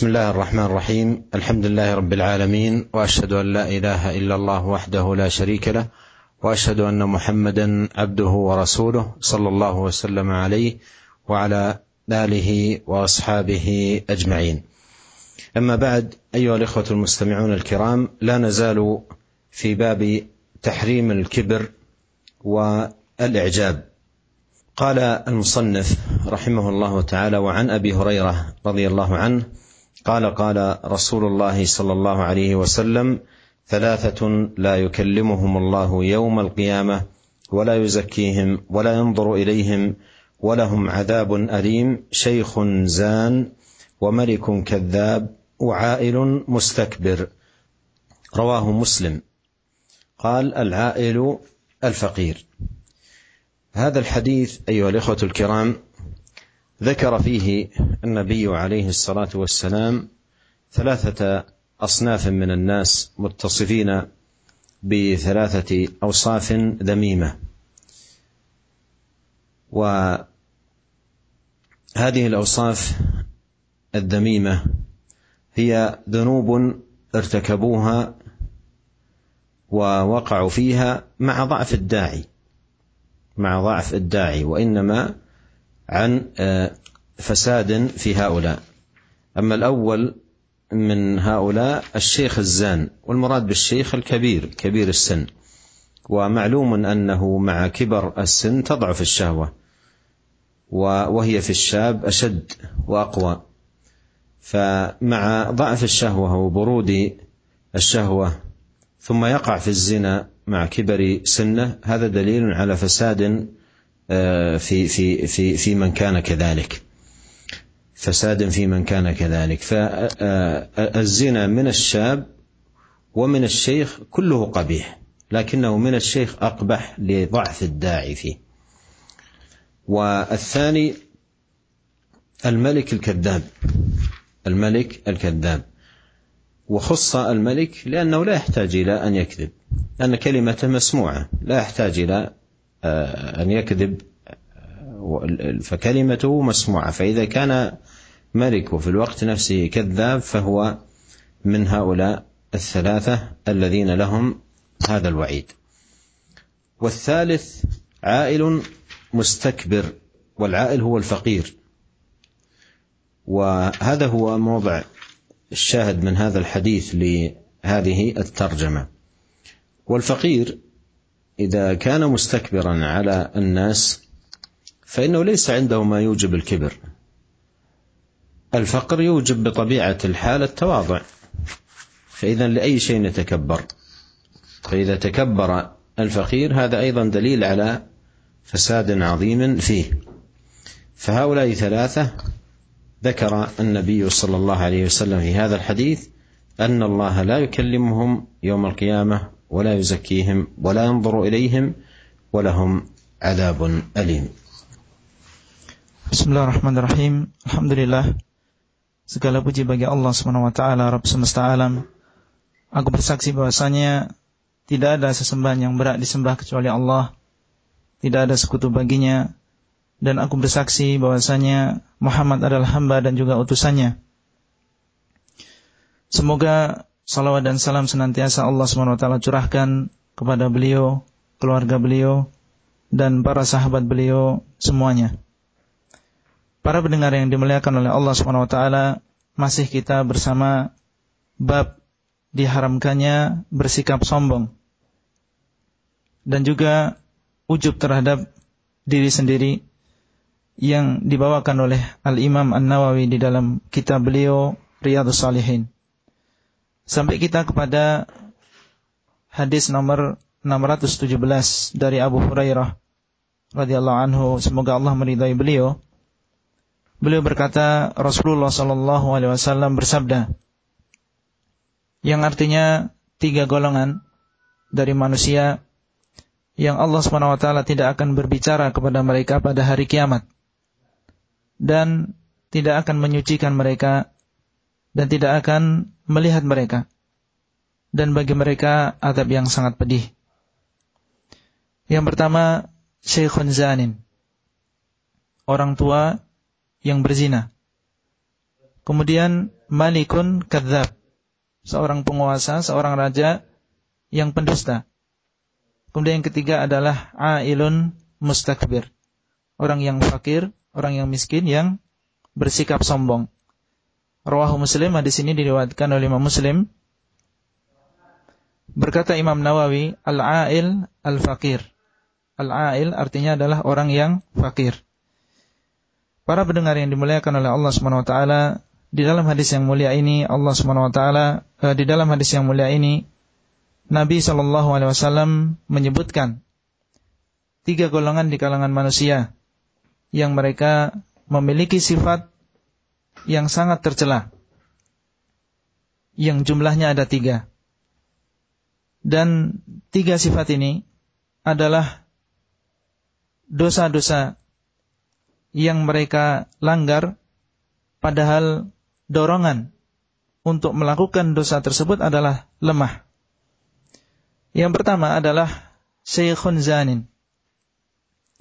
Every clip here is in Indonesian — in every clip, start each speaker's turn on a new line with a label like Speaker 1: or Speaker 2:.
Speaker 1: بسم الله الرحمن الرحيم. الحمد لله رب العالمين وأشهد أن لا إله إلا الله وحده لا شريك له وأشهد أن محمدا عبده ورسوله صلى الله وسلم عليه وعلى آله وأصحابه أجمعين. أما بعد أيها الإخوة المستمعون الكرام لا نزال في باب تحريم الكبر والإعجاب. قال المصنف رحمه الله تعالى وعن أبي هريرة رضي الله عنه قال قال رسول الله صلى الله عليه وسلم ثلاثة لا يكلمهم الله يوم القيامة ولا يزكيهم ولا ينظر إليهم ولهم عذاب أليم. شيخ زان وملك كذاب وعائل مستكبر. رواه مسلم. قال العائل الفقير. هذا الحديث أيها الإخوة الكرام ذكر فيه النبي عليه الصلاة والسلام ثلاثة أصناف من الناس متصفين بثلاثة أوصاف ذميمة. وهذه الأوصاف الذميمة هي ذنوب ارتكبوها ووقعوا فيها مع ضعف الداعي مع ضعف الداعي وإنما عن فساد في هؤلاء. أما الأول من هؤلاء الشيخ الزان والمراد بالشيخ الكبير كبير السن. ومعلوم أنه مع كبر السن تضعف الشهوة وهي في الشاب أشد وأقوى. فمع ضعف الشهوة وبرود الشهوة ثم يقع في الزنا مع كبر سنه هذا دليل على فساد في في في في من كان كذلك. فساد في من كان كذلك. فالزنا من الشاب ومن الشيخ كله قبيح لكنه من الشيخ أقبح لضعف الداعي فيه. والثاني الملك الكذاب الملك الكذاب. وخص الملك لأنه لا يحتاج إلى أن يكذب لأن كلمته مسموعة لا يحتاج إلى أن يكذب فكلمته مسموعة. فإذا كان ملك وفي الوقت نفسه كذاب فهو من هؤلاء الثلاثة الذين لهم هذا الوعيد. والثالث عائل مستكبر والعائل هو الفقير. وهذا هو موضع الشاهد من هذا الحديث لهذه الترجمة. والفقير إذا كان مستكبرا على الناس فإنه ليس عنده ما يوجب الكبر. الفقر يوجب بطبيعة الحال التواضع. فاذا لأي شيء يتكبر. فإذا تكبر الفقير هذا أيضا دليل على فساد عظيم فيه. فهؤلاء ثلاثة ذكر النبي صلى الله عليه وسلم في هذا الحديث أن الله لا يكلمهم يوم القيامة ولا يزكيهم ولا ينظر اليهم ولهم عذاب اليم.
Speaker 2: Bismillahirrahmanirrahim. Alhamdulillah. Segala puji bagi Allah Subhanahu wa taala Rabb semesta alam. Aku bersaksi bahwasanya tidak ada sesembahan yang berat disembah kecuali Allah. Tidak ada sekutu baginya dan aku bersaksi bahwasanya Muhammad adalah hamba dan juga utusannya. Semoga salawat dan salam senantiasa Allah SWT curahkan kepada beliau, keluarga beliau, dan para sahabat beliau semuanya. Para pendengar yang dimuliakan oleh Allah SWT, masih kita bersama bab diharamkannya bersikap sombong dan juga ujub terhadap diri sendiri yang dibawakan oleh Al-Imam An-Nawawi di dalam kitab beliau Riyadhus Salihin. Sampai kita kepada hadis nomor 617 dari Abu Hurairah radhiyallahu anhu semoga Allah meridai beliau. Beliau berkata Rasulullah sallallahu alaihi wasallam bersabda yang artinya tiga golongan dari manusia yang Allah Subhanahu wa taala tidak akan berbicara kepada mereka pada hari kiamat dan tidak akan menyucikan mereka dan tidak akan melihat mereka dan bagi mereka adab yang sangat pedih. Yang pertama, Syekhun Zanin. Orang tua yang berzina. Kemudian malikun kadzab. Seorang penguasa, seorang raja yang pendusta. Kemudian yang ketiga adalah ailun mustakbir. Orang yang fakir, orang yang miskin yang bersikap sombong. Rawahu Muslim di sini diriwayatkan oleh Imam Muslim. Berkata Imam Nawawi, al-ail al-fakir. Al-ail artinya adalah orang yang fakir. Para pendengar yang dimuliakan oleh Allah Subhanahu wa taala, di dalam hadis yang mulia ini Allah Subhanahu wa taala eh, di dalam hadis yang mulia ini Nabi Shallallahu alaihi wasallam menyebutkan tiga golongan di kalangan manusia yang mereka memiliki sifat yang sangat tercela. Yang jumlahnya ada tiga. Dan tiga sifat ini adalah dosa-dosa yang mereka langgar padahal dorongan untuk melakukan dosa tersebut adalah lemah. Yang pertama adalah syekhun zanin.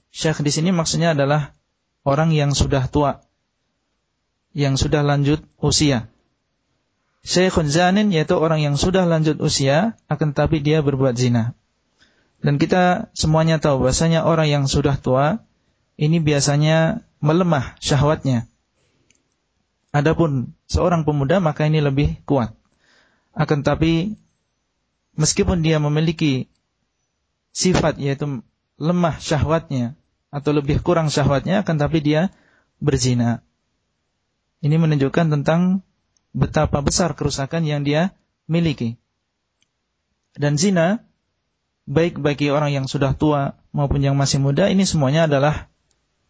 Speaker 2: Syekh di sini maksudnya adalah orang yang sudah tua, yang sudah lanjut usia. Syekhun zanin yaitu orang yang sudah lanjut usia, akan tapi dia berbuat zina. Dan kita semuanya tahu bahasanya orang yang sudah tua ini biasanya melemah syahwatnya. Adapun seorang pemuda maka ini lebih kuat. Akan tapi meskipun dia memiliki sifat yaitu lemah syahwatnya atau lebih kurang syahwatnya akan tapi dia berzina. Ini menunjukkan tentang betapa besar kerusakan yang dia miliki. Dan zina baik bagi orang yang sudah tua maupun yang masih muda ini semuanya adalah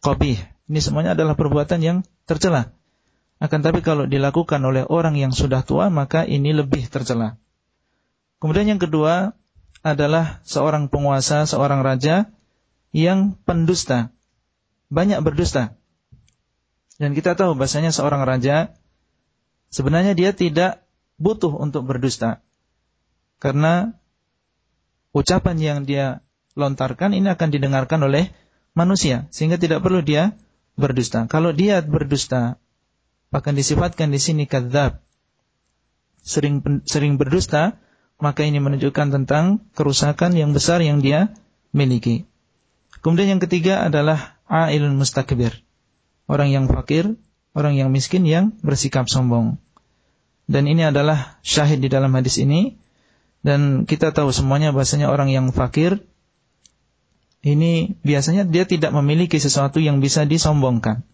Speaker 2: qabih. Ini semuanya adalah perbuatan yang tercela. Akan tapi kalau dilakukan oleh orang yang sudah tua maka ini lebih tercela. Kemudian yang kedua adalah seorang penguasa, seorang raja yang pendusta. Banyak berdusta. Dan kita tahu bahasanya seorang raja sebenarnya dia tidak butuh untuk berdusta. Karena ucapan yang dia lontarkan ini akan didengarkan oleh manusia sehingga tidak perlu dia berdusta. Kalau dia berdusta bahkan disifatkan di sini kadzab sering sering berdusta maka ini menunjukkan tentang kerusakan yang besar yang dia miliki. Kemudian yang ketiga adalah ailun mustakbir. Orang yang fakir, orang yang miskin yang bersikap sombong. Dan ini adalah syahid di dalam hadis ini dan kita tahu semuanya bahasanya orang yang fakir ini biasanya dia tidak memiliki sesuatu yang bisa disombongkan.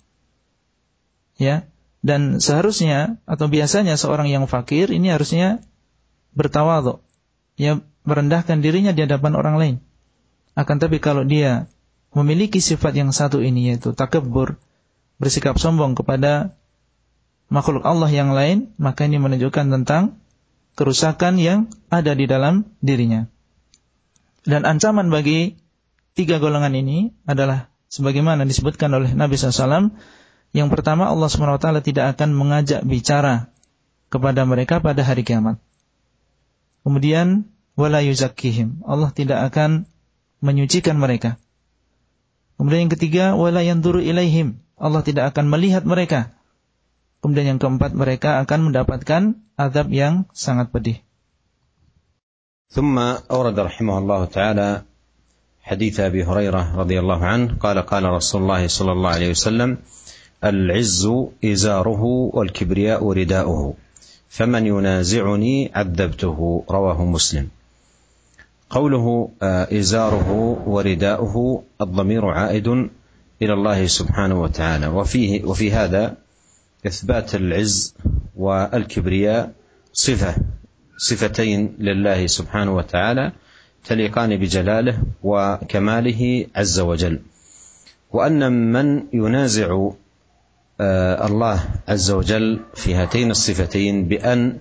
Speaker 2: Ya. Dan seharusnya atau biasanya seorang yang fakir ini harusnya bertawadhu. Ya, merendahkan dirinya di hadapan orang lain. Akan tapi kalau dia memiliki sifat yang satu ini yaitu takabur, bersikap sombong kepada makhluk Allah yang lain, maka ini menunjukkan tentang kerusakan yang ada di dalam dirinya. Dan ancaman bagi tiga golongan ini adalah sebagaimana disebutkan oleh Nabi SAW. Yang pertama Allah SWT tidak akan mengajak bicara kepada mereka pada hari kiamat. Kemudian wala yuzakkihim. Allah tidak akan menyucikan mereka. Kemudian yang ketiga wala yanzuru ilaihim. Allah tidak akan melihat mereka. Kemudian yang keempat mereka akan mendapatkan azab yang sangat pedih.
Speaker 1: ثم أورد رحمه الله تعالى حديث ابي هريره رضي الله عنه قال قال رسول الله صلى الله عليه وسلم العز ازاره والكبرياء رداؤه فمن ينازعني عذبته رواه مسلم قوله ازاره ورداؤه الضمير عائد إلى الله سبحانه وتعالى. وفيه وفي هذا إثبات العز والكبرياء صفه صفتين لله سبحانه وتعالى تليقان بجلاله وكماله عز وجل. وأن من ينازع الله عز وجل في هاتين الصفتين بأن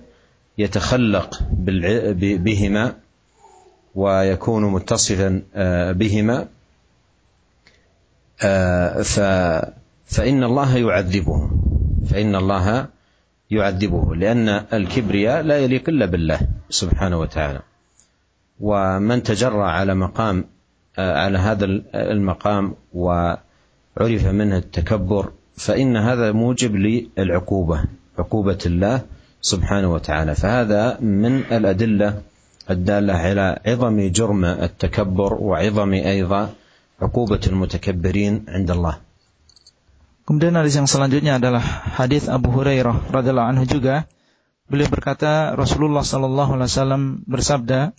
Speaker 1: يتخلق بهما ويكون متصفا بهما فإن الله يعذبه. فإن الله يعذبه. لأن الكبرياء لا يليق إلا بالله سبحانه وتعالى. ومن تجرى على مقام على هذا المقام وعرف منه التكبر فإن هذا موجب للعقوبة عقوبة الله سبحانه وتعالى. فهذا من الأدلة الدالة على عظم جرم التكبر وعظم أيضا عقوبة المتكبرين عند الله
Speaker 2: Kemudian hadis yang selanjutnya adalah hadis Abu Hurairah radhiallahu anhu juga. Beliau berkata Rasulullah sallallahu alaihi wasallam bersabda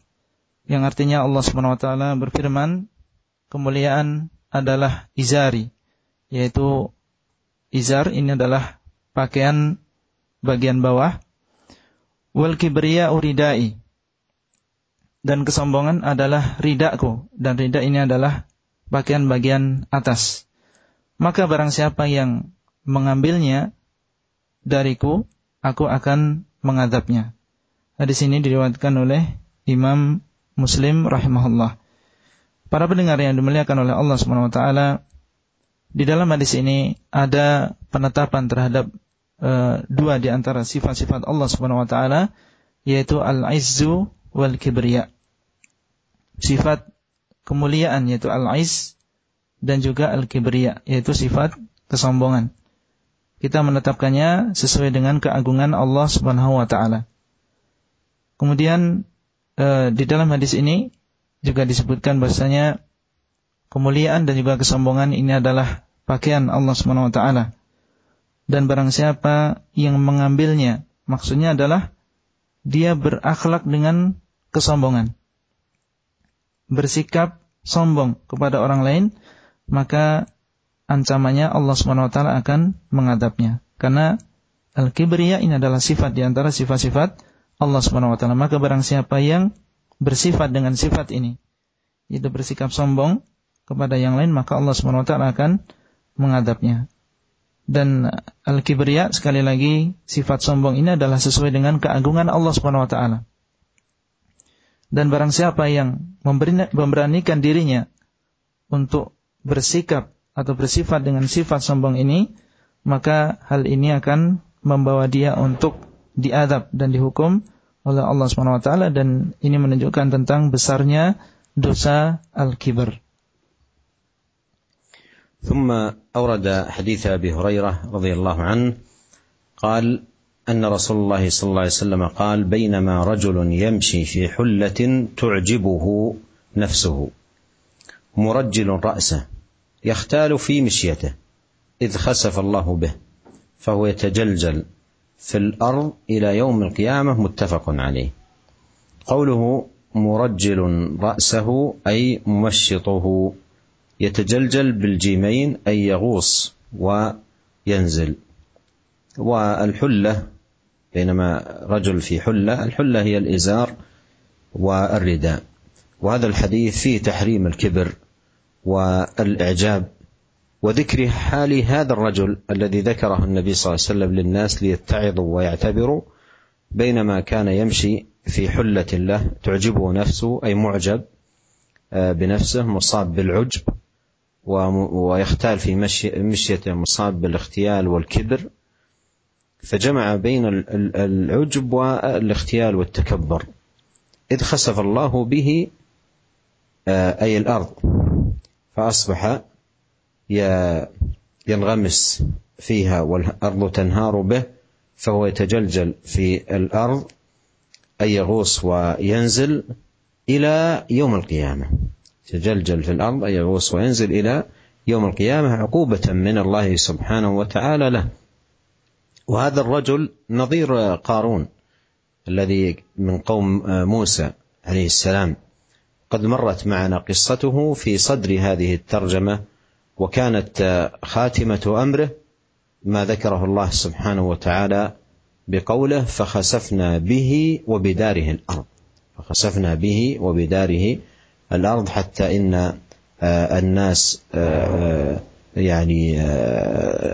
Speaker 2: yang artinya Allah Subhanahu wa taala berfirman kemuliaan adalah izari yaitu izar ini adalah pakaian bagian bawah wal kibriya uridai dan kesombongan adalah ridaku dan rida ini adalah pakaian bagian atas maka barang siapa yang mengambilnya dariku, aku akan mengadabnya. Hadis ini diriwayatkan oleh Imam Muslim rahimahullah. Para pendengar yang dimuliakan oleh Allah Subhanahu wa taala, di dalam hadis ini ada penetapan terhadap uh, dua di antara sifat-sifat Allah Subhanahu wa taala yaitu al-izzu wal kibriya. Sifat kemuliaan yaitu al-izz dan juga al-kibriya yaitu sifat kesombongan. Kita menetapkannya sesuai dengan keagungan Allah Subhanahu wa taala. Kemudian e, di dalam hadis ini juga disebutkan bahasanya kemuliaan dan juga kesombongan ini adalah pakaian Allah Subhanahu wa taala. Dan barang siapa yang mengambilnya, maksudnya adalah dia berakhlak dengan kesombongan. Bersikap sombong kepada orang lain maka ancamannya Allah SWT akan mengadapnya. Karena al-kibriya ini adalah sifat di antara sifat-sifat Allah SWT. Maka barang siapa yang bersifat dengan sifat ini, itu bersikap sombong kepada yang lain, maka Allah SWT akan mengadapnya. Dan al-kibriya sekali lagi sifat sombong ini adalah sesuai dengan keagungan Allah SWT. Dan barang siapa yang memberanikan dirinya untuk bersikap atau bersifat dengan sifat sombong ini, maka hal ini akan membawa dia untuk diadab dan dihukum oleh Allah Subhanahu wa taala dan ini menunjukkan tentang besarnya dosa al-kibr.
Speaker 1: ثم أورد حديث أبي هريرة رضي الله عنه قال أن رسول الله صلى الله عليه وسلم قال بينما رجل يمشي في حلة تعجبه نفسه مرجل رأسه يختال في مشيته إذ خسف الله به فهو يتجلجل في الأرض إلى يوم القيامة متفق عليه. قوله مرجل رأسه أي ممشطه يتجلجل بالجيمين أي يغوص وينزل. والحلة بينما رجل في حلة الحلة هي الإزار والرداء. وهذا الحديث فيه تحريم الكبر والإعجاب وذكر حال هذا الرجل الذي ذكره النبي صلى الله عليه وسلم للناس ليتعظوا ويعتبروا بينما كان يمشي في حلة له تعجبه نفسه أي معجب آه، بنفسه مصاب بالعجب ويختال في مشيته مصاب بالاختيال والكبر. فجمع بين العجب والاختيال والتكبر. إذ خسف الله به آه، أي الأرض. فأصبح ينغمس فيها والأرض تنهار به فهو يتجلجل في الأرض أي يغوص وينزل إلى يوم القيامة. يتجلجل في الأرض أي يغوص وينزل إلى يوم القيامة عقوبة من الله سبحانه وتعالى له. وهذا الرجل نظير قارون الذي من قوم موسى عليه السلام. قد مرت معنا قصته في صدر هذه الترجمة وكانت خاتمة أمره ما ذكره الله سبحانه وتعالى بقوله فخسفنا به وبداره الأرض. فخسفنا به وبداره الأرض حتى إن الناس يعني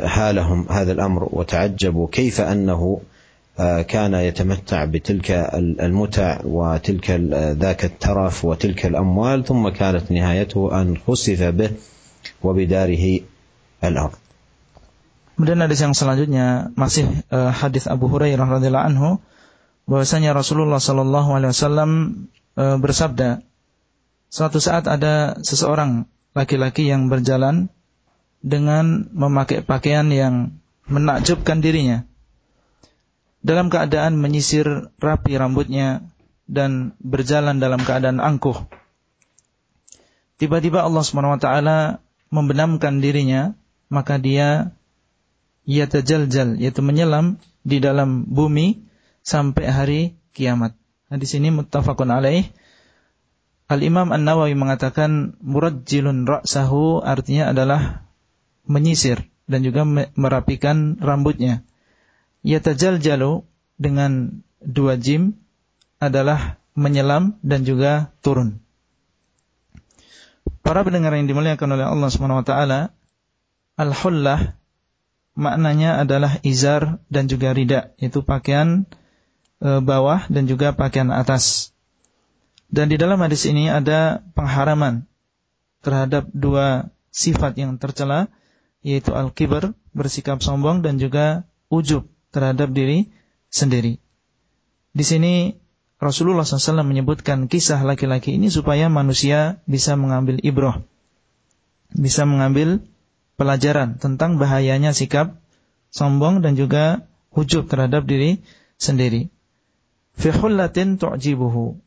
Speaker 1: حالهم هذا الامر وتعجبوا كيف انه كان يتمتع بتلك المتع وتلك ذاك الترف وتلك الاموال ثم كانت نهايته ان خسف به وبداره الأرض.
Speaker 2: Kemudian hadis yang selanjutnya masih uh, hadis Abu Hurairah radhiyallahu anhu bahwasanya Rasulullah sallallahu alaihi wasallam uh, bersabda suatu saat ada seseorang laki-laki yang berjalan dengan memakai pakaian yang menakjubkan dirinya dalam keadaan menyisir rapi rambutnya dan berjalan dalam keadaan angkuh. Tiba-tiba Allah SWT membenamkan dirinya, maka dia yatajaljal, yaitu menyelam di dalam bumi sampai hari kiamat. Nah, di sini muttafaqun alaih. Al-Imam An-Nawawi mengatakan murajjilun ra'sahu artinya adalah menyisir dan juga merapikan rambutnya. Yatajaljalu dengan dua jim adalah menyelam dan juga turun. Para pendengar yang dimuliakan oleh Allah Subhanahu wa taala, al-hullah maknanya adalah izar dan juga rida, yaitu pakaian e, bawah dan juga pakaian atas. Dan di dalam hadis ini ada pengharaman terhadap dua sifat yang tercela, yaitu al-kibr, bersikap sombong dan juga ujub terhadap diri sendiri. Di sini Rasulullah SAW menyebutkan kisah laki-laki ini supaya manusia bisa mengambil ibroh, bisa mengambil pelajaran tentang bahayanya sikap sombong dan juga ujub terhadap diri sendiri. Fi hullatin tu'jibuhu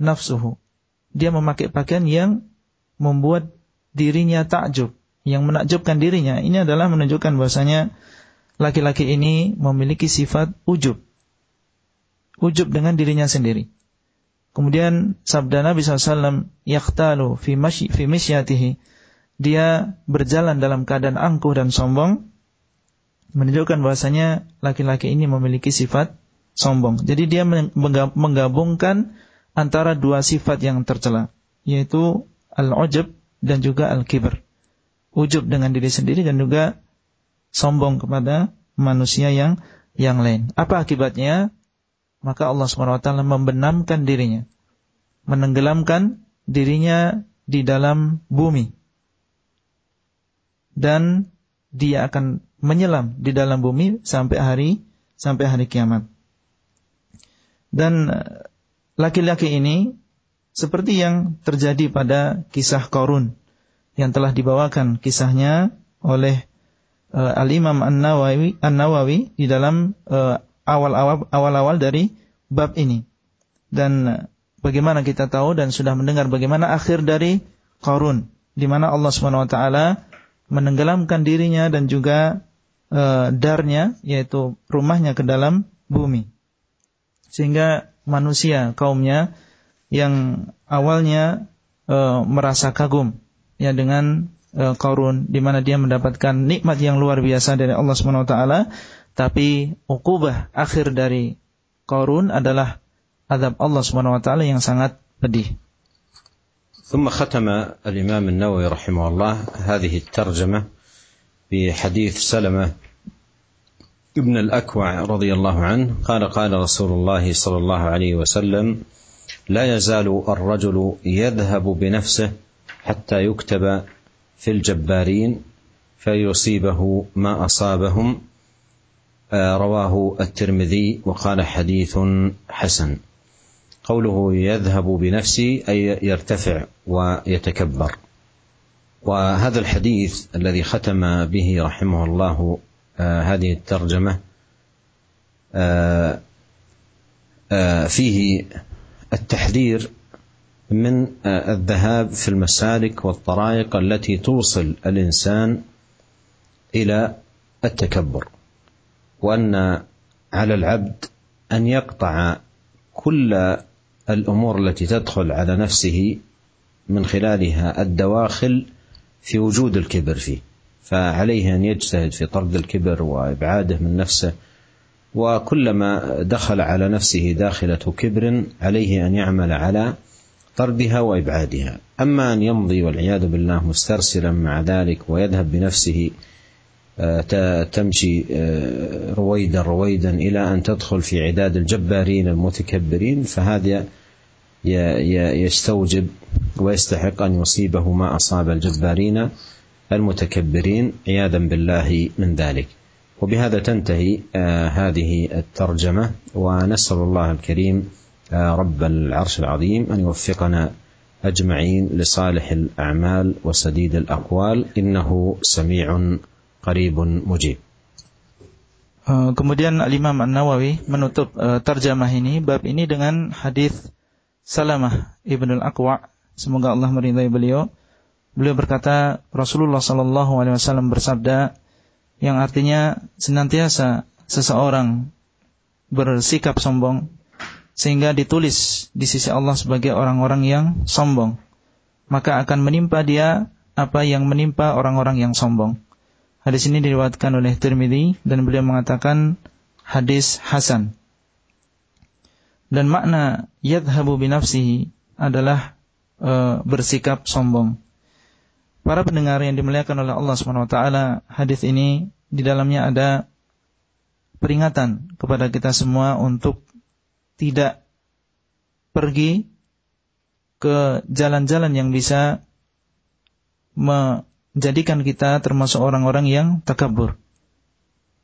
Speaker 2: nafsuhu. Dia memakai pakaian yang membuat dirinya takjub, yang menakjubkan dirinya. Ini adalah menunjukkan bahwasanya laki-laki ini memiliki sifat ujub. Ujub dengan dirinya sendiri. Kemudian sabda Nabi SAW, yaktalu fi, misyatihi dia berjalan dalam keadaan angkuh dan sombong, menunjukkan bahwasanya laki-laki ini memiliki sifat sombong. Jadi dia menggabungkan antara dua sifat yang tercela, yaitu al-ujub dan juga al-kibr. Ujub dengan diri sendiri dan juga sombong kepada manusia yang yang lain. Apa akibatnya? Maka Allah SWT membenamkan dirinya, menenggelamkan dirinya di dalam bumi dan dia akan menyelam di dalam bumi sampai hari sampai hari kiamat. Dan laki-laki ini seperti yang terjadi pada kisah Korun yang telah dibawakan kisahnya oleh uh, Al-Imam An-Nawawi An-Nawawi di dalam uh, awal-awal awal-awal dari bab ini. Dan uh, bagaimana kita tahu dan sudah mendengar bagaimana akhir dari Korun di mana Allah Subhanahu wa taala menenggelamkan dirinya dan juga e, darnya yaitu rumahnya ke dalam bumi. Sehingga manusia kaumnya yang awalnya e, merasa kagum ya dengan e, Qarun di mana dia mendapatkan nikmat yang luar biasa dari Allah Subhanahu wa taala, tapi ukubah akhir dari Qarun adalah azab Allah Subhanahu wa taala yang sangat pedih.
Speaker 1: ثم ختم الإمام النووي رحمه الله هذه الترجمة بحديث سلمة ابن الأكوع رضي الله عنه قال قال رسول الله صلى الله عليه وسلم لا يزال الرجل يذهب بنفسه حتى يكتب في الجبارين فيصيبه ما أصابهم. رواه الترمذي وقال حديث حسن. قوله يذهب بنفسه أي يرتفع ويتكبر. وهذا الحديث الذي ختم به رحمه الله آه هذه الترجمة آه آه فيه التحذير من الذهاب في المسالك والطرائق التي توصل الإنسان إلى التكبر وأن على العبد أن يقطع كل الأمور التي تدخل على نفسه من خلالها الدواخل في وجود الكبر فيه. فعليه أن يجتهد في طرد الكبر وإبعاده من نفسه وكلما دخل على نفسه داخلة كبر عليه أن يعمل على طردها وإبعادها أما أن يمضي والعياذ بالله مسترسلا مع ذلك ويذهب بنفسه تمشي رويدا رويدا إلى أن تدخل في عداد الجبارين المتكبرين فهذا يستوجب ويستحق أن يصيبه ما أصاب الجبارين المتكبرين عياذا بالله من ذلك. وبهذا تنتهي هذه الترجمة ونسأل الله الكريم رب العرش العظيم ان يوفقنا اجمعين لصالح الاعمال وسديد الاقوال انه سميع قريب مجيب
Speaker 2: Uh, kemudian Al-Imam An-Nawawi menutup uh, terjemah ini bab ini dengan hadis Salamah Ibnu Al-Aqwa semoga Allah meridai beliau beliau berkata Rasulullah sallallahu alaihi wasallam bersabda yang artinya senantiasa seseorang bersikap sombong sehingga ditulis di sisi Allah sebagai orang-orang yang sombong maka akan menimpa dia apa yang menimpa orang-orang yang sombong Hadis ini diriwayatkan oleh Tirmidzi dan beliau mengatakan hadis hasan. Dan makna yadhabu binafsihi adalah e, bersikap sombong. Para pendengar yang dimuliakan oleh Allah SWT, hadis ini di dalamnya ada peringatan kepada kita semua untuk tidak pergi ke jalan-jalan yang bisa menjadikan kita termasuk orang-orang yang takabur.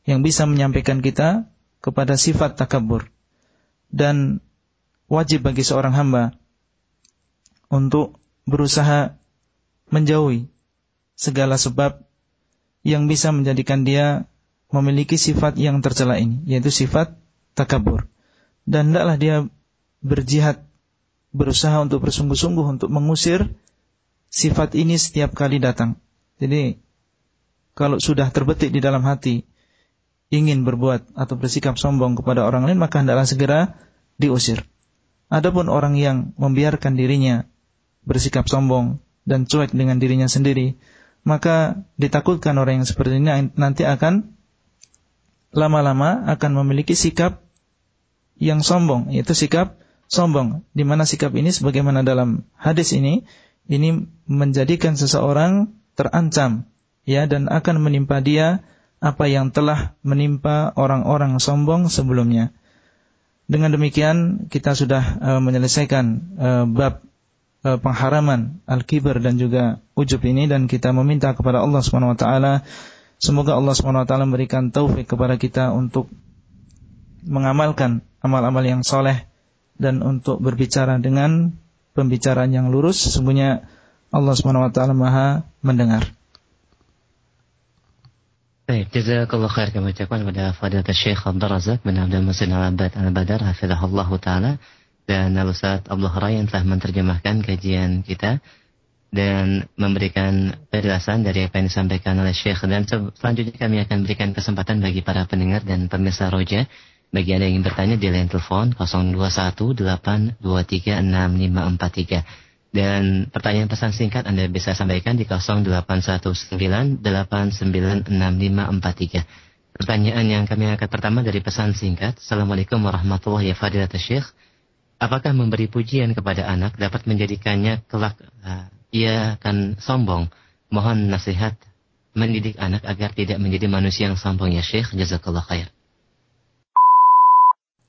Speaker 2: Yang bisa menyampaikan kita kepada sifat takabur. Dan wajib bagi seorang hamba untuk berusaha menjauhi segala sebab yang bisa menjadikan dia memiliki sifat yang tercela ini, yaitu sifat takabur. Dan hendaklah dia berjihad, berusaha untuk bersungguh-sungguh untuk mengusir sifat ini setiap kali datang. Jadi kalau sudah terbetik di dalam hati ingin berbuat atau bersikap sombong kepada orang lain maka hendaklah segera diusir. Adapun orang yang membiarkan dirinya bersikap sombong dan cuek dengan dirinya sendiri, maka ditakutkan orang yang seperti ini nanti akan lama-lama akan memiliki sikap yang sombong, yaitu sikap sombong. Di mana sikap ini sebagaimana dalam hadis ini, ini menjadikan seseorang terancam ya dan akan menimpa dia apa yang telah menimpa orang-orang sombong sebelumnya. Dengan demikian kita sudah uh, menyelesaikan uh, bab uh, pengharaman al-kibar dan juga ujub ini dan kita meminta kepada Allah Subhanahu wa taala semoga Allah Subhanahu wa taala memberikan taufik kepada kita untuk mengamalkan amal-amal yang soleh dan untuk berbicara dengan pembicaraan yang lurus sesungguhnya Allah Subhanahu wa taala Maha mendengar.
Speaker 3: Baik, jazakallah khair kami ucapkan kepada Fadilat Syekh Abdul Razak bin Abdul Musin Al-Abad Al-Badar Hafizahullah Ta'ala dan Al-Ustaz Abdul Hara yang telah menerjemahkan kajian kita dan memberikan penjelasan dari apa yang disampaikan oleh Syekh dan selanjutnya kami akan berikan kesempatan bagi para pendengar dan pemirsa Roja bagi Anda yang ingin bertanya di line telepon 0218236543 dan pertanyaan pesan singkat Anda bisa sampaikan di 0819896543. Pertanyaan yang kami angkat pertama dari pesan singkat. Assalamualaikum warahmatullahi wabarakatuh. Syekh. Apakah memberi pujian kepada anak dapat menjadikannya kelak uh, ia akan sombong? Mohon nasihat mendidik anak agar tidak menjadi manusia yang sombong ya Syekh. Jazakallah khair.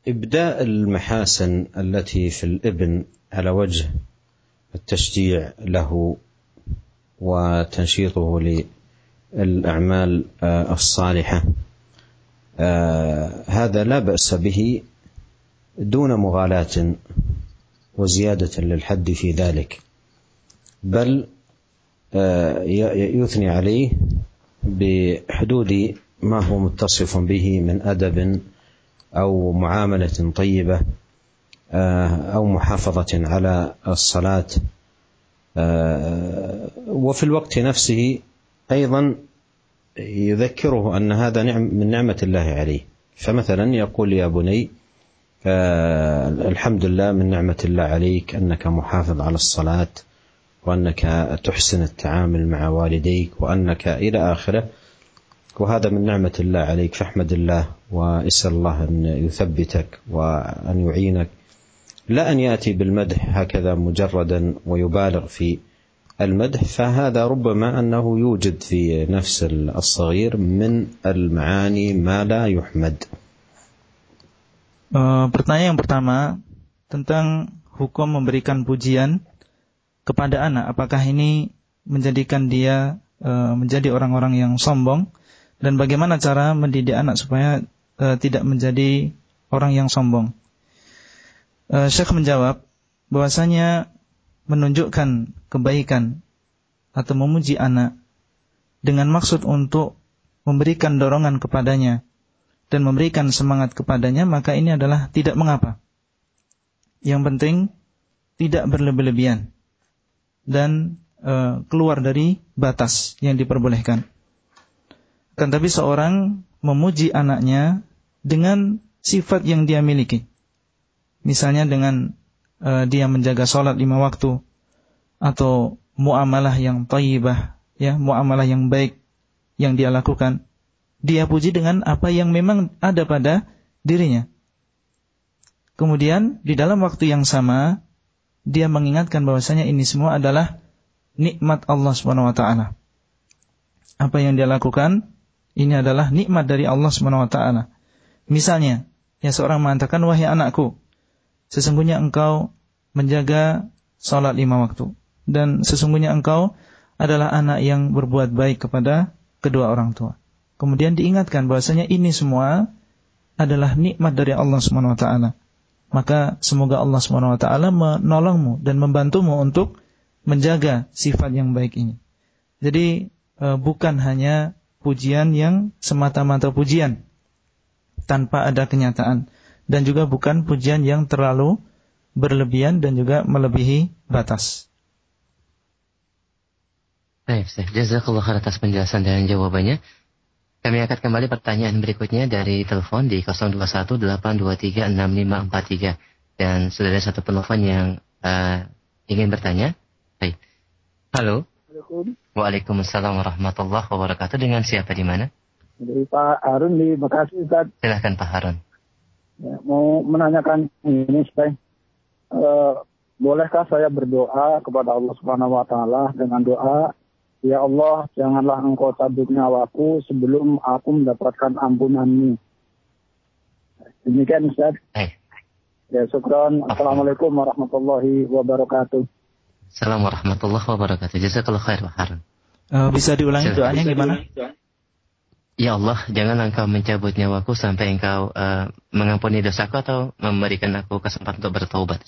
Speaker 1: إبداء المحاسن التي في الإبن على وجه التشجيع له وتنشيطه للأعمال الصالحة. هذا لا بأس به دون مغالاة وزيادة للحد في ذلك بل يثني عليه بحدود ما هو متصف به من أدب أو معاملة طيبة أو محافظة على الصلاة. وفي الوقت نفسه أيضا يذكره أن هذا نعم من نعمة الله عليه. فمثلا يقول يا بني الحمد لله من نعمة الله عليك أنك محافظ على الصلاة وأنك تحسن التعامل مع والديك وأنك إلى آخره. وهذا من نعمة الله عليك فاحمد الله واسأل الله أن يثبتك وأن يعينك لا أن يأتي بالمدح هكذا مجردا ويبالغ في المدح فهذا ربما أنه يوجد في نفس الصغير من المعاني ما لا يحمد
Speaker 2: Pertanyaan yang pertama tentang hukum memberikan pujian kepada anak. Apakah ini menjadikan dia uh, menjadi orang-orang yang sombong dan bagaimana cara mendidik anak supaya uh, tidak menjadi orang yang sombong? uh, Syekh menjawab bahwasanya menunjukkan kebaikan atau memuji anak dengan maksud untuk memberikan dorongan kepadanya dan memberikan semangat kepadanya, maka ini adalah tidak mengapa. Yang penting tidak berlebih-lebihan dan e, keluar dari batas yang diperbolehkan. Kan tapi seorang memuji anaknya dengan sifat yang dia miliki. Misalnya dengan e, dia menjaga sholat lima waktu atau muamalah yang tayyibah, ya, muamalah yang baik yang dia lakukan. Dia puji dengan apa yang memang ada pada dirinya. Kemudian di dalam waktu yang sama dia mengingatkan bahwasanya ini semua adalah nikmat Allah Subhanahu wa taala. Apa yang dia lakukan ini adalah nikmat dari Allah Subhanahu wa taala. Misalnya, ya seorang mengatakan wahai anakku, sesungguhnya engkau menjaga salat lima waktu dan sesungguhnya engkau adalah anak yang berbuat baik kepada kedua orang tua. Kemudian diingatkan bahwasanya ini semua adalah nikmat dari Allah Subhanahu wa taala maka semoga Allah SWT menolongmu dan membantumu untuk menjaga sifat yang baik ini. Jadi e, bukan hanya pujian yang semata-mata pujian tanpa ada kenyataan dan juga bukan pujian yang terlalu berlebihan dan juga melebihi batas.
Speaker 3: Baik, Jazakallah khair atas penjelasan dan jawabannya. Kami akan kembali pertanyaan berikutnya dari telepon di 0218236543 dan sudah ada satu penelpon yang uh, ingin bertanya. Baik. Halo. Waalaikumsalam warahmatullahi wabarakatuh. Dengan siapa di mana?
Speaker 4: Dari Pak Harun di Bekasi, Ustaz.
Speaker 3: Silahkan Pak Harun.
Speaker 4: Ya, mau menanyakan ini, Ustaz. Uh, bolehkah saya berdoa kepada Allah Subhanahu wa taala dengan doa Ya Allah, janganlah engkau cabut nyawaku sebelum aku mendapatkan ampunanmu. Demikian Ustaz.
Speaker 3: Eh.
Speaker 4: Ya, syukron. Assalamualaikum warahmatullahi wabarakatuh.
Speaker 3: Assalamualaikum warahmatullahi wabarakatuh. Jazakallah khair, Pak Harun.
Speaker 2: Uh, bisa diulangi bisa, doanya bisa gimana?
Speaker 3: Ya Allah, jangan engkau mencabut nyawaku sampai engkau uh, mengampuni dosaku atau memberikan aku kesempatan untuk bertobat.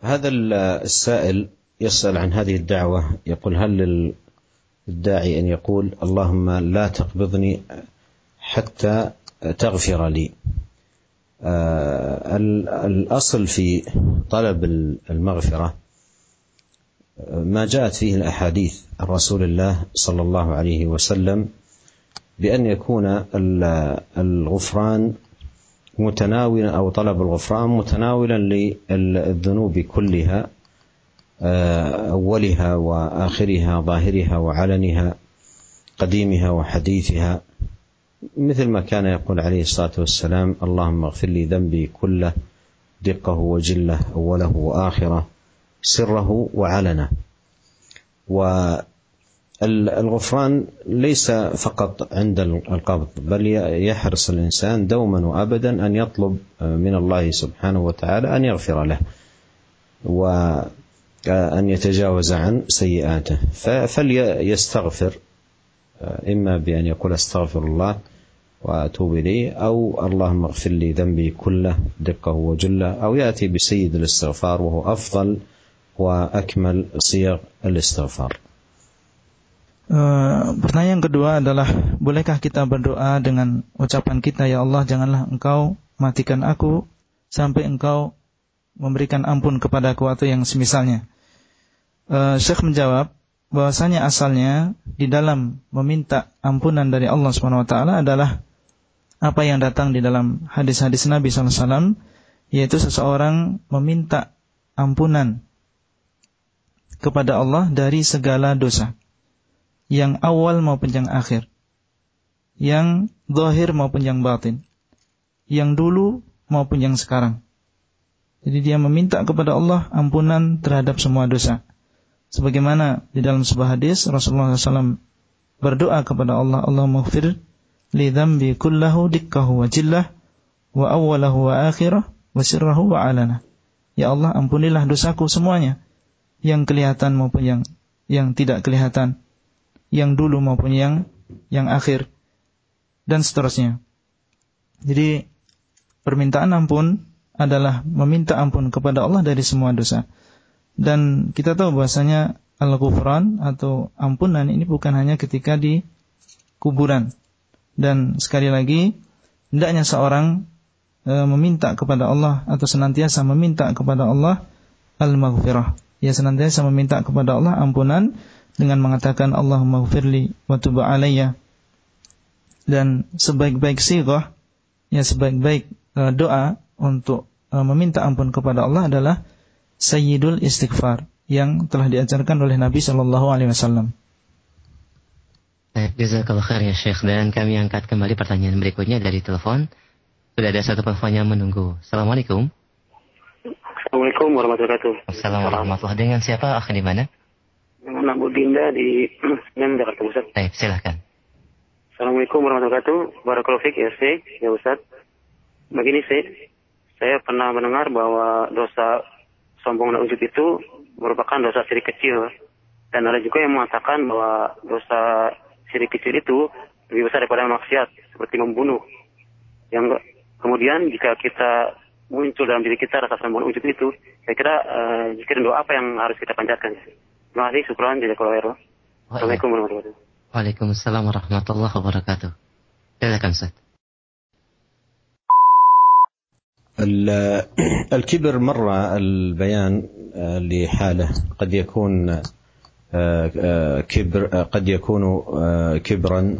Speaker 1: هذا السائل يسأل عن هذه الدعوة يقول هل للداعي أن يقول اللهم لا تقبضني حتى تغفر لي آه، الأصل في طلب المغفرة ما جاءت فيه الأحاديث عن رسول الله صلى الله عليه وسلم بأن يكون الغفران متناولا أو طلب الغفران متناولا للذنوب كلها أولها وآخرها ظاهرها وعلنها قديمها وحديثها. مثل ما كان يقول عليه الصلاة والسلام اللهم اغفر لي ذنبي كله دقه وجله أوله وآخره سره وعلنه. والغفران ليس فقط عند القبض بل يحرص الإنسان دوما وأبدا أن يطلب من الله سبحانه وتعالى أن يغفر له و أن يتجاوز عن سيئاته. فليستغفر إما بأن يقول أستغفر الله وأتوب إليه أو اللهم اغفر لي ذنبي كله دقه وجله أو يأتي بسيد الاستغفار وهو أفضل وأكمل صيغ الاستغفار
Speaker 2: Uh, pertanyaan kedua adalah bolehkah kita berdoa dengan ucapan kita ya Allah janganlah engkau matikan aku sampai engkau memberikan ampun kepadaku atau yang semisalnya uh, Syekh menjawab bahwasanya asalnya di dalam meminta ampunan dari Allah Subhanahu wa taala adalah apa yang datang di dalam hadis-hadis Nabi SAW yaitu seseorang meminta ampunan kepada Allah dari segala dosa yang awal maupun yang akhir yang zahir maupun yang batin yang dulu maupun yang sekarang. Jadi dia meminta kepada Allah ampunan terhadap semua dosa Sebagaimana di dalam sebuah hadis Rasulullah SAW berdoa kepada Allah, Allah maghfir li dhambi kullahu dikkahu wa jillah wa awwalahu wa akhirah wa sirrahu wa alana. Ya Allah, ampunilah dosaku semuanya, yang kelihatan maupun yang yang tidak kelihatan, yang dulu maupun yang yang akhir dan seterusnya. Jadi permintaan ampun adalah meminta ampun kepada Allah dari semua dosa. Dan kita tahu bahasanya al-ghufran atau ampunan ini bukan hanya ketika di kuburan. Dan sekali lagi, hendaknya seorang e, meminta kepada Allah atau senantiasa meminta kepada Allah al-maghfirah. Ya senantiasa meminta kepada Allah ampunan dengan mengatakan Allahumma gfirli wa tub alayya. Dan sebaik-baik sighah, ya sebaik-baik e, doa untuk e, meminta ampun kepada Allah adalah sayyidul istighfar yang telah diajarkan oleh Nabi Shallallahu alaihi wasallam.
Speaker 3: Baik, jazakallah khair ya Syekh. Dan kami angkat kembali pertanyaan berikutnya dari telepon. Sudah ada satu telepon yang menunggu. Assalamualaikum.
Speaker 5: Assalamualaikum warahmatullahi wabarakatuh.
Speaker 3: Assalamualaikum warahmatullahi Dengan siapa? Akh di mana?
Speaker 5: Dengan Abu Dinda di Senen, Jakarta Pusat.
Speaker 3: Baik, silahkan.
Speaker 5: Assalamualaikum warahmatullahi wabarakatuh. Barakallahu fiqh ya Syekh, ya Ustaz. Begini Syekh, saya pernah mendengar bahwa dosa sombong dan ujub itu merupakan dosa syirik kecil. Dan ada juga yang mengatakan bahwa dosa syirik kecil itu lebih besar daripada maksiat seperti membunuh. Yang kemudian jika kita muncul dalam diri kita rasa sombong ujub itu, saya kira uh, doa apa yang harus kita panjatkan? Terima kasih, syukran, jazakallahu. Assalamualaikum warahmatullahi wabarakatuh.
Speaker 3: Waalaikumsalam warahmatullahi wabarakatuh. Silakan Ustaz.
Speaker 1: الكبر مر البيان لحاله. قد يكون كبر قد يكون كبرا.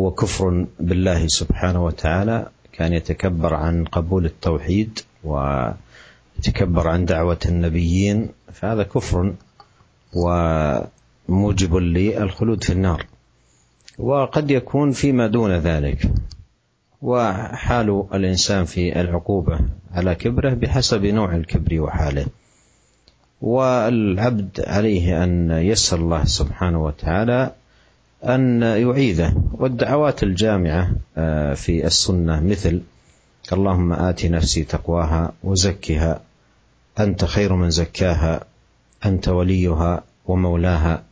Speaker 1: هو كفر بالله سبحانه وتعالى. كان يتكبر عن قبول التوحيد ويتكبر عن دعوة النبيين. فهذا كفر وموجب للخلود في النار. وقد يكون فيما دون ذلك. وحال الإنسان في العقوبة على كبره بحسب نوع الكبر وحاله. والعبد عليه أن يسال الله سبحانه وتعالى أن يعيذه والدعوات الجامعة آه، في السنة مثل اللهم آت نفسي تقواها وزكها أنت خير من زكاها أنت وليها ومولاها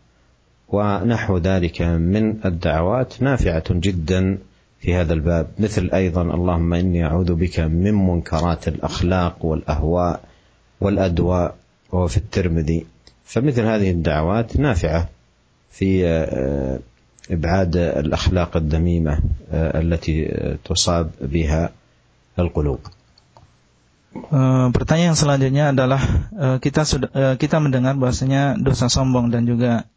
Speaker 1: ونحو ذلك. من الدعوات نافعة جدا في هذا الباب مثل ايضا اللهم اني اعوذ بك من منكرات الاخلاق والاهواء والادواء وهو في الترمذي فمثل هذه الدعوات نافعه في ابعاد الاخلاق الذميمه التي تصاب بها القلوب.
Speaker 2: Pertanyaan selanjutnya adalah kita sudah kita mendengar bahasanya dosa sombong dan juga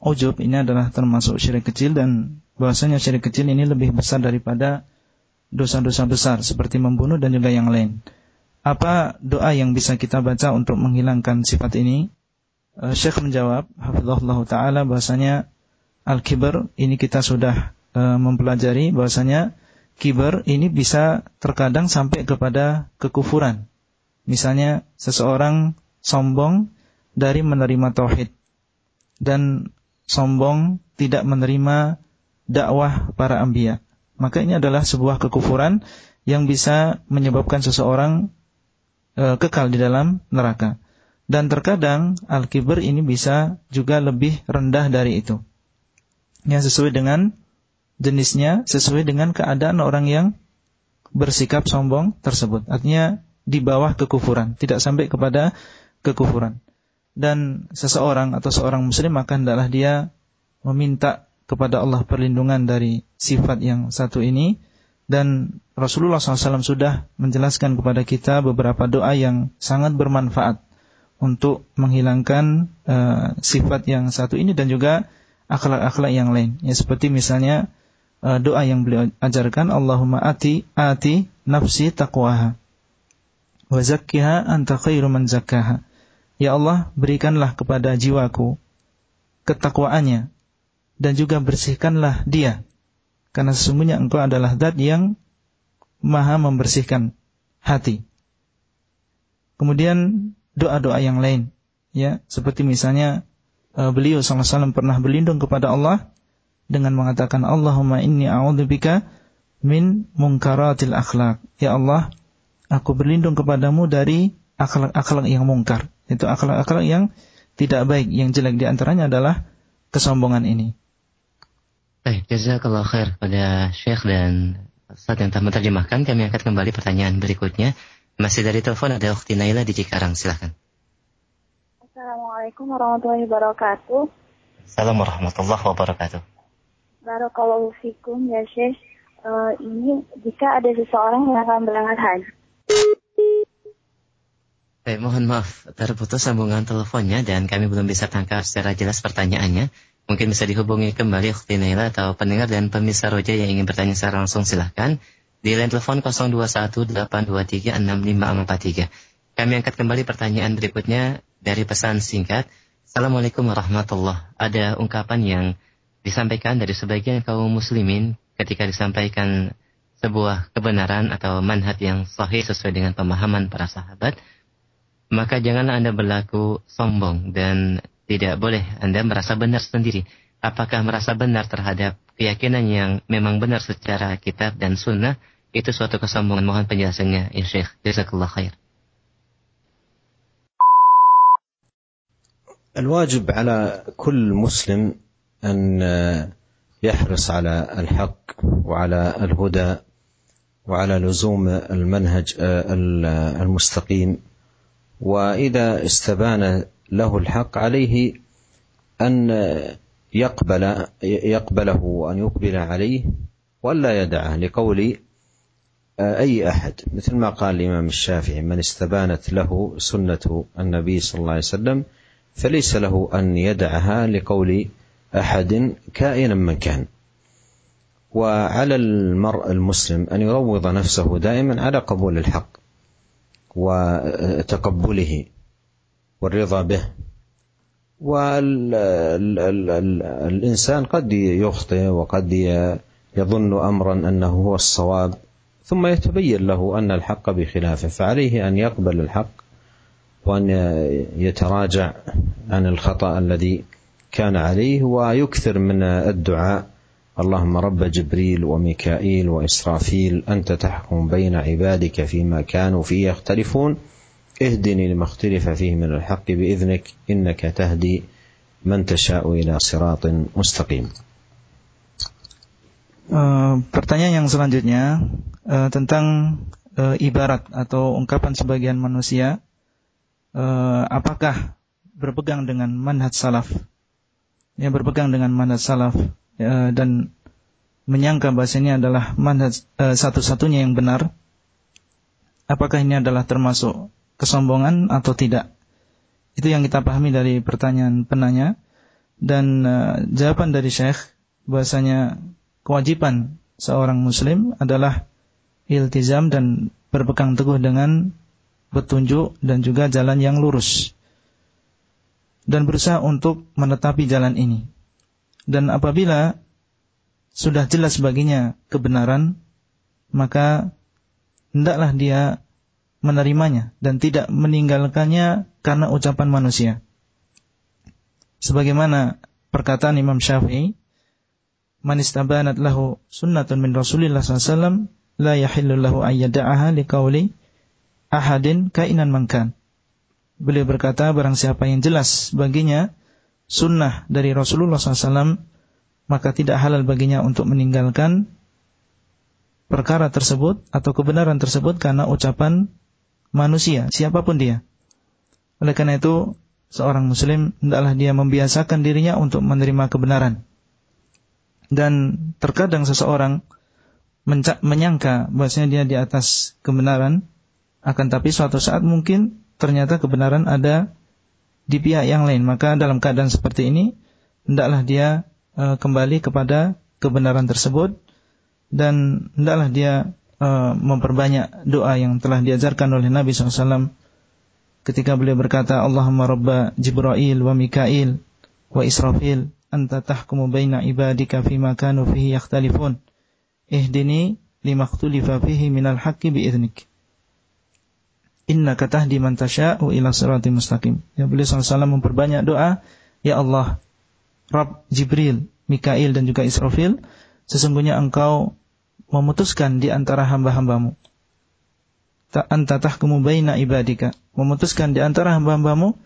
Speaker 2: ujub ini adalah termasuk syirik kecil dan bahasanya syirik kecil ini lebih besar daripada dosa-dosa besar seperti membunuh dan juga yang lain. Apa doa yang bisa kita baca untuk menghilangkan sifat ini? Uh, Syekh menjawab, hafizahullah taala bahasanya al-kibar ini kita sudah uh, mempelajari bahasanya kibar ini bisa terkadang sampai kepada kekufuran. Misalnya seseorang sombong dari menerima tauhid dan sombong tidak menerima dakwah para anbiya. Maka ini adalah sebuah kekufuran yang bisa menyebabkan seseorang e, kekal di dalam neraka. Dan terkadang al-kibr ini bisa juga lebih rendah dari itu. Yang sesuai dengan jenisnya, sesuai dengan keadaan orang yang bersikap sombong tersebut. Artinya di bawah kekufuran, tidak sampai kepada kekufuran. Dan seseorang atau seorang muslim maka hendaklah dia meminta kepada Allah perlindungan dari sifat yang satu ini dan Rasulullah SAW sudah menjelaskan kepada kita beberapa doa yang sangat bermanfaat untuk menghilangkan uh, sifat yang satu ini dan juga akhlak-akhlak yang lain. Ya seperti misalnya uh, doa yang beliau ajarkan Allahumma ati ati nafsi taqwaha wa zakkiha anta khairu man zakkaha. Ya Allah, berikanlah kepada jiwaku ketakwaannya dan juga bersihkanlah dia karena sesungguhnya engkau adalah zat yang maha membersihkan hati. Kemudian doa-doa yang lain, ya, seperti misalnya uh, beliau SAW pernah berlindung kepada Allah dengan mengatakan Allahumma inni a'udzubika min munkaratil akhlak. Ya Allah, aku berlindung kepadamu dari akhlak-akhlak yang mungkar. Itu akhlak-akhlak yang tidak baik, yang jelek di antaranya adalah kesombongan ini.
Speaker 3: Baik, jazakallah khair pada Syekh dan saat yang telah menerjemahkan. Kami angkat kembali pertanyaan berikutnya. Masih dari telepon ada Ukti Naila di Cikarang, silahkan.
Speaker 6: Assalamualaikum warahmatullahi wabarakatuh.
Speaker 3: Assalamualaikum warahmatullahi wabarakatuh.
Speaker 6: Barakallahu fikum ya Syekh. uh, ini jika ada seseorang yang akan berangkat haji.
Speaker 3: Baik, mohon maaf terputus sambungan teleponnya dan kami belum bisa tangkap secara jelas pertanyaannya. Mungkin bisa dihubungi kembali Ukti Naila atau pendengar dan pemirsa Roja yang ingin bertanya secara langsung silahkan. Di line telepon 0218236543. Kami angkat kembali pertanyaan berikutnya dari pesan singkat. Assalamualaikum warahmatullahi Ada ungkapan yang disampaikan dari sebagian kaum muslimin ketika disampaikan sebuah kebenaran atau manhaj yang sahih sesuai dengan pemahaman para sahabat maka janganlah Anda berlaku sombong dan tidak boleh Anda merasa benar sendiri. Apakah merasa benar terhadap keyakinan yang memang benar secara kitab dan sunnah itu suatu kesombongan. Mohon penjelasannya, ya Syekh. Jazakallah khair.
Speaker 1: الواجب على كل مسلم ان يحرص على الحق وعلى الهدى وعلى لزوم المنهج المستقيم وإذا استبان له الحق عليه أن يقبل يقبله وأن يقبل عليه ولا يدعه لقول أي أحد. مثل ما قال الإمام الشافعي من استبانت له سنة النبي صلى الله عليه وسلم فليس له أن يدعها لقول أحد كائنا من كان. وعلى المرء المسلم أن يروض نفسه دائما على قبول الحق. وتقبله والرضا به. والإنسان قد يخطئ وقد يظن أمرا أنه هو الصواب ثم يتبين له أن الحق بخلافه فعليه أن يقبل الحق وأن يتراجع عن الخطأ الذي كان عليه ويكثر من الدعاء. اللهم رب جبريل وميكائيل وإسرافيل أنت تحكم بين عبادك فيما كانوا فيه يختلفون اهدني لما اختلف فيه من الحق بإذنك إنك تهدي من تشاء إلى صراط مستقيم
Speaker 2: Uh, pertanyaan yang selanjutnya uh, tentang uh, ibarat atau ungkapan sebagian manusia, uh, apakah berpegang dengan manhaj salaf? Yang berpegang dengan manhaj salaf ya, dan menyangka bahasanya adalah manhaj uh, satu-satunya yang benar, apakah ini adalah termasuk kesombongan atau tidak? Itu yang kita pahami dari pertanyaan penanya. Dan uh, jawaban dari Syekh bahasanya kewajiban seorang muslim adalah iltizam dan berpegang teguh dengan petunjuk dan juga jalan yang lurus. Dan berusaha untuk menetapi jalan ini dan apabila sudah jelas baginya kebenaran, maka hendaklah dia menerimanya dan tidak meninggalkannya karena ucapan manusia. Sebagaimana perkataan Imam Syafi'i, "Man istabanat lahu sunnatun min Rasulillah SAW, la yahillu lahu ayyada'aha liqauli ahadin kainan mankan." Beliau berkata, barang siapa yang jelas baginya sunnah dari Rasulullah SAW, maka tidak halal baginya untuk meninggalkan perkara tersebut atau kebenaran tersebut karena ucapan manusia, siapa pun dia. Oleh karena itu, seorang muslim hendaklah dia membiasakan dirinya untuk menerima kebenaran. Dan terkadang seseorang menyangka bahwasanya dia di atas kebenaran, akan tapi suatu saat mungkin ternyata kebenaran ada di pihak yang lain. Maka dalam keadaan seperti ini, hendaklah dia e, kembali kepada kebenaran tersebut dan hendaklah dia e, memperbanyak doa yang telah diajarkan oleh Nabi SAW ketika beliau berkata Allahumma rabba Jibril wa Mikail wa Israfil anta tahkumu baina ibadika fima kanu fihi yakhtalifun ihdini lima ikhtulifa fihi minal haqqi biiznik Inna tahdi man tasha'u ila sirati mustaqim. Ya beliau SAW memperbanyak doa, Ya Allah, Rabb Jibril, Mikail dan juga Israfil, sesungguhnya engkau memutuskan di antara hamba-hambamu. Anta tahkumu baina ibadika. Memutuskan di antara hamba-hambamu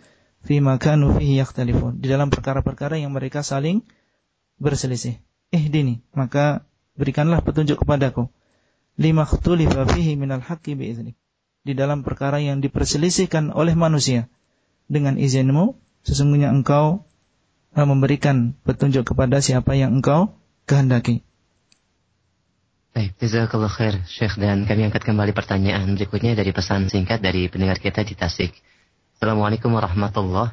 Speaker 2: fi makanu fihi yakhtalifun. Di dalam perkara-perkara yang mereka saling berselisih. Eh dini, maka berikanlah petunjuk kepadaku. Lima khtulifa fihi minal haqqi biiznik di dalam perkara yang diperselisihkan oleh manusia. Dengan izinmu, sesungguhnya engkau eh, memberikan petunjuk kepada siapa yang engkau kehendaki.
Speaker 3: Baik, jazakallah khair Syekh dan kami angkat kembali pertanyaan berikutnya dari pesan singkat dari pendengar kita di Tasik. Assalamualaikum warahmatullahi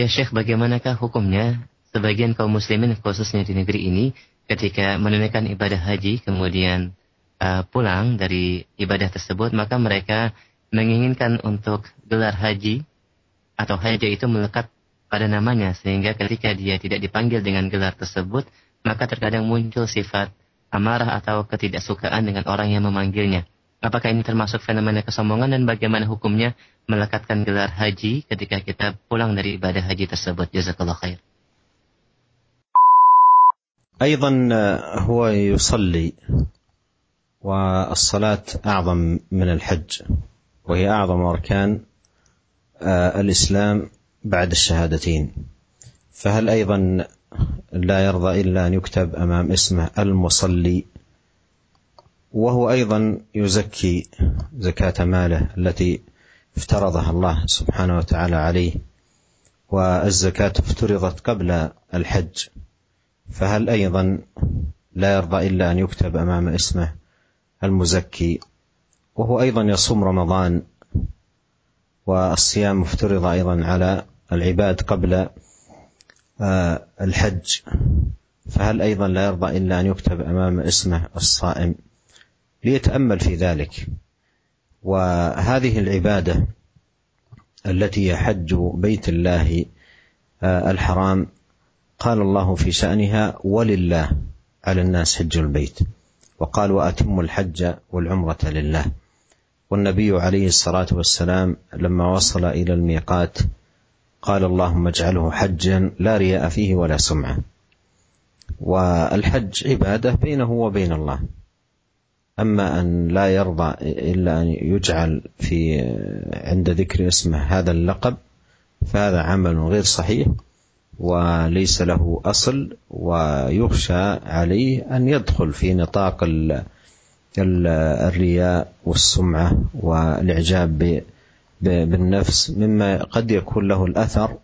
Speaker 3: Ya Syekh, bagaimanakah hukumnya sebagian kaum muslimin khususnya di negeri ini ketika menunaikan ibadah haji kemudian uh, pulang dari ibadah tersebut maka mereka menginginkan untuk gelar haji atau haji itu melekat pada namanya sehingga ketika dia tidak dipanggil dengan gelar tersebut maka terkadang muncul sifat amarah atau ketidaksukaan dengan orang yang memanggilnya. Apakah ini termasuk fenomena kesombongan dan bagaimana hukumnya melekatkan gelar haji ketika kita pulang dari ibadah haji tersebut? Jazakallah khair.
Speaker 1: أيضا هو يصلي والصلاة أعظم من الحج وهي أعظم أركان الإسلام بعد الشهادتين. فهل أيضا لا يرضى إلا أن يكتب أمام اسمه المصلي؟ وهو أيضا يزكي زكاة ماله التي افترضها الله سبحانه وتعالى عليه والزكاة افترضت قبل الحج. فهل أيضا لا يرضى إلا أن يكتب أمام اسمه المزكي وهو أيضا يصوم رمضان والصيام افترض أيضا على العباد قبل آه، الحج. فهل أيضا لا يرضى إلا أن يكتب أمام اسمه الصائم ليتأمل في ذلك؟ وهذه العبادة التي هي حج بيت الله آه، الحرام قال الله في شأنها ولله على الناس حج البيت. وقال وأتم الحج والعمرة لله. والنبي عليه الصلاة والسلام لما وصل إلى الميقات قال اللهم اجعله حجا لا رياء فيه ولا سمعة. والحج عبادة بينه وبين الله. أما أن لا يرضى إلا أن يجعل في عند ذكر اسمه هذا اللقب فهذا عمل غير صحيح. وليس له أصل ويخشى عليه أن يدخل في نطاق الرياء والسمعة والإعجاب بالنفس مما قد يكون له الأثر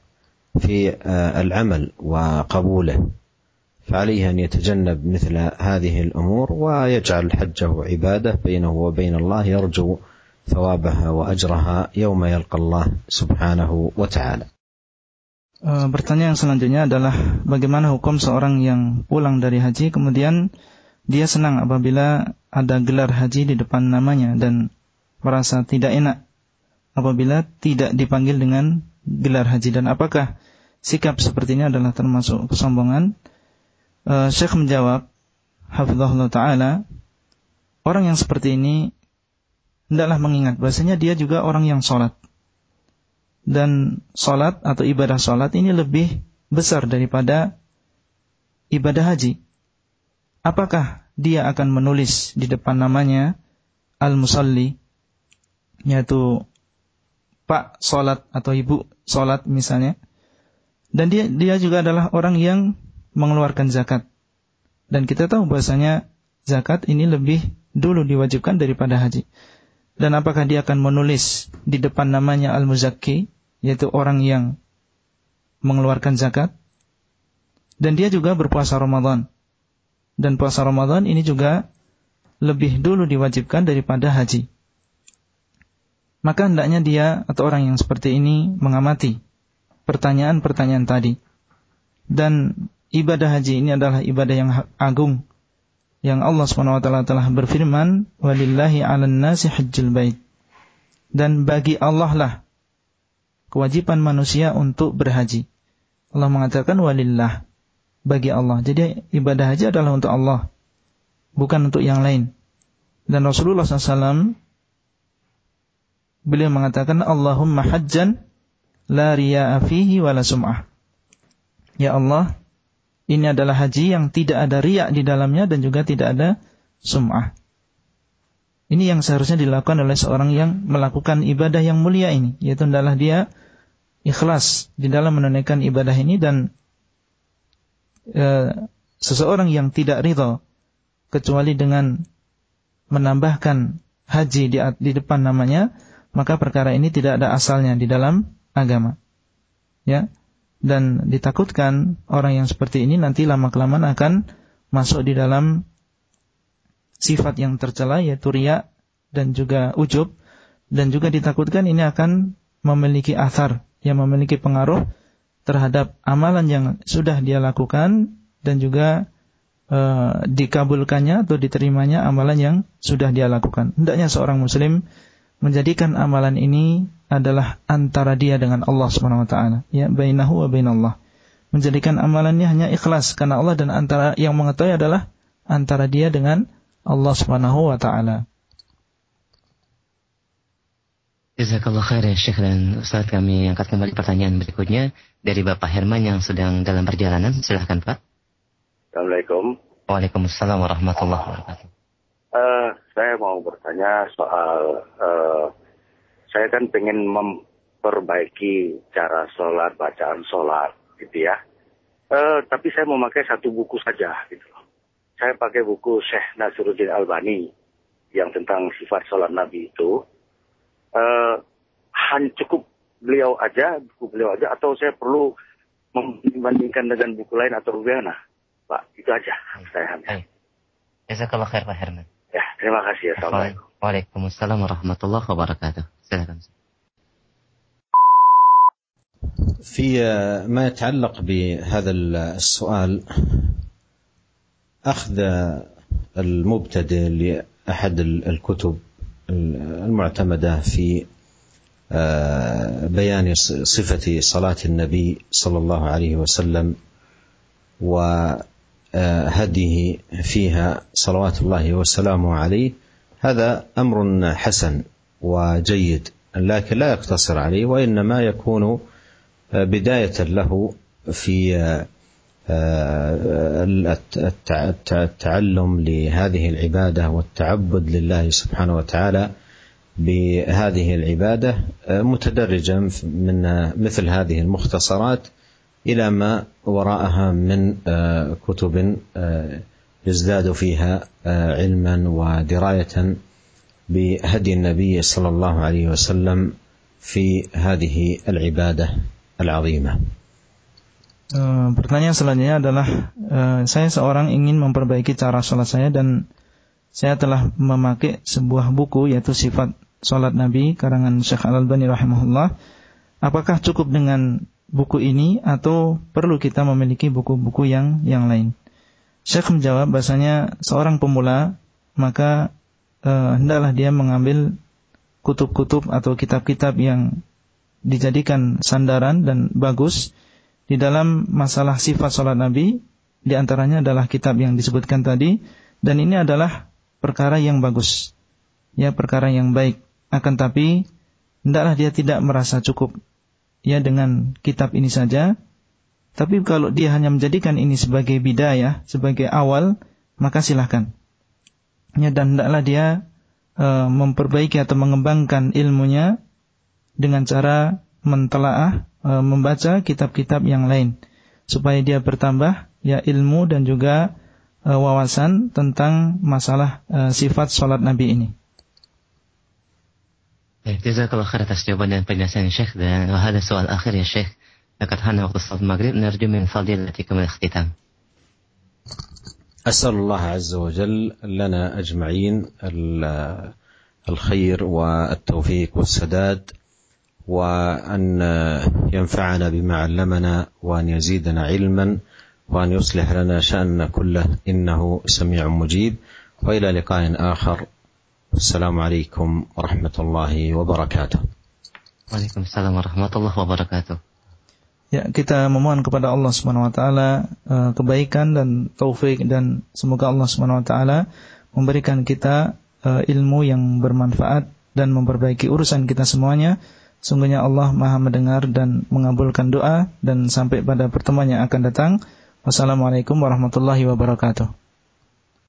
Speaker 1: في العمل وقبوله فعليه أن يتجنب مثل هذه الأمور ويجعل حجه عبادة بينه وبين الله يرجو ثوابها وأجرها يوم يلقى الله سبحانه وتعالى.
Speaker 2: Pertanyaan selanjutnya adalah bagaimana hukum seorang yang pulang dari haji kemudian dia senang apabila ada gelar haji di depan namanya dan merasa tidak enak apabila tidak dipanggil dengan gelar haji dan apakah sikap seperti ini adalah termasuk kesombongan? Uh, Syekh menjawab, hafizahullah taala, orang yang seperti ini hendaklah mengingat bahasanya dia juga orang yang sholat. Dan sholat atau ibadah sholat ini lebih besar daripada ibadah haji. Apakah dia akan menulis di depan namanya al-musalli, yaitu Pak sholat atau Ibu sholat misalnya. Dan dia dia juga adalah orang yang mengeluarkan zakat. Dan kita tahu bahasanya zakat ini lebih dulu diwajibkan daripada haji. Dan apakah dia akan menulis di depan namanya Al-Muzakki, yaitu orang yang mengeluarkan zakat. Dan dia juga berpuasa Ramadan. Dan puasa Ramadan ini juga lebih dulu diwajibkan daripada haji maka hendaknya dia atau orang yang seperti ini mengamati pertanyaan-pertanyaan tadi. Dan ibadah haji ini adalah ibadah yang agung yang Allah SWT telah berfirman walillahi 'alan nasi hajjul bait. Dan bagi Allah lah kewajiban manusia untuk berhaji. Allah mengatakan walillah bagi Allah. Jadi ibadah haji adalah untuk Allah, bukan untuk yang lain. Dan Rasulullah SAW beliau mengatakan Allahumma hajjan la riya'a fihi wala sum'ah. Ya Allah, ini adalah haji yang tidak ada riak di dalamnya dan juga tidak ada sum'ah. Ini yang seharusnya dilakukan oleh seorang yang melakukan ibadah yang mulia ini, yaitu adalah dia ikhlas di dalam menunaikan ibadah ini dan e, seseorang yang tidak ridho kecuali dengan menambahkan haji di, di depan namanya, maka perkara ini tidak ada asalnya di dalam agama. Ya. Dan ditakutkan orang yang seperti ini nanti lama kelamaan akan masuk di dalam sifat yang tercela yaitu riya dan juga ujub dan juga ditakutkan ini akan memiliki athar yang memiliki pengaruh terhadap amalan yang sudah dia lakukan dan juga e, dikabulkannya atau diterimanya amalan yang sudah dia lakukan. Hendaknya seorang muslim menjadikan amalan ini adalah antara dia dengan Allah Subhanahu wa taala, ya bainahu wa bainallah. Menjadikan amalannya hanya ikhlas karena Allah dan antara yang mengetahui adalah antara dia dengan Allah Subhanahu wa taala.
Speaker 3: Jazakallah khair ya Syekh dan Ustaz kami angkat kembali pertanyaan berikutnya dari Bapak Herman yang sedang dalam perjalanan. Silahkan Pak.
Speaker 7: Assalamualaikum.
Speaker 3: Waalaikumsalam warahmatullahi wabarakatuh.
Speaker 7: Uh, saya mau bertanya soal uh, saya kan pengen memperbaiki cara sholat, bacaan sholat gitu ya. Uh, tapi saya mau pakai satu buku saja gitu Saya pakai buku Syekh Nasruddin Albani yang tentang sifat sholat Nabi itu uh, hanya cukup beliau aja, buku beliau aja, atau saya perlu membandingkan dengan buku lain atau bagaimana? Pak, itu aja saya hanya.
Speaker 3: Jazakallah khair Pak Herman.
Speaker 7: Ya, terima kasih. Assalamualaikum.
Speaker 3: Waalaikumsalam warahmatullahi wabarakatuh. Silakan.
Speaker 1: في ما يتعلق بهذا السؤال أخذ المبتدئ لأحد الكتب المعتمدة في آه، بيان صفة صلاة النبي صلى الله عليه وسلم وهديه فيها صلوات الله وسلامه عليه. هذا أمر حسن وجيد لكن لا يقتصر عليه وإنما يكون بداية له في التعلم لهذه العبادة والتعبد لله سبحانه وتعالى بهذه العبادة متدرجا من مثل هذه المختصرات إلى ما وراءها من كتب يزداد فيها علما ودراية بهدي النبي صلى الله عليه وسلم في هذه العبادة العظيمة.
Speaker 2: E, pertanyaan selanjutnya adalah e, saya seorang ingin memperbaiki cara sholat saya dan saya telah memakai sebuah buku yaitu sifat sholat Nabi karangan Syekh Al Albani rahimahullah. Apakah cukup dengan buku ini atau perlu kita memiliki buku-buku yang yang lain? Syekh menjawab bahasanya seorang pemula maka e, hendaklah dia mengambil kutub-kutub atau kitab-kitab yang dijadikan sandaran dan bagus di dalam masalah sifat sholat Nabi, di antaranya adalah kitab yang disebutkan tadi, dan ini adalah perkara yang bagus. Ya, perkara yang baik. Akan tapi, hendaklah dia tidak merasa cukup ya dengan kitab ini saja. Tapi kalau dia hanya menjadikan ini sebagai bidayah, sebagai awal, maka silahkan. Ya, dan hendaklah dia e, memperbaiki atau mengembangkan ilmunya dengan cara mentelaah membaca kitab-kitab yang lain supaya dia bertambah ya ilmu dan juga e, wawasan tentang masalah e, sifat salat Nabi ini.
Speaker 3: Jazakallah khair atas jawaban dan penjelasan Syekh dan ada soal akhir ya Syekh. Dekat hana waktu salat maghrib narju min fadilatikum al-ikhtitam.
Speaker 1: أسأل الله عز وجل لنا أجمعين الخير والتوفيق والسداد وأن ينفعنا بما علمنا وأن يزيدنا علما وأن يصلح لنا شأننا كله إنه سميع مجيب وإلى لقاء آخر السلام عليكم ورحمة الله وبركاته
Speaker 3: Waalaikumsalam warahmatullahi wabarakatuh.
Speaker 2: Ya, kita memohon kepada Allah Subhanahu wa taala uh, kebaikan dan taufik dan semoga Allah Subhanahu wa taala memberikan kita uh, ilmu yang bermanfaat dan memperbaiki urusan kita semuanya Sungguhnya Allah maha mendengar dan mengabulkan doa dan sampai pada pertemuan yang akan datang. Wassalamualaikum warahmatullahi wabarakatuh.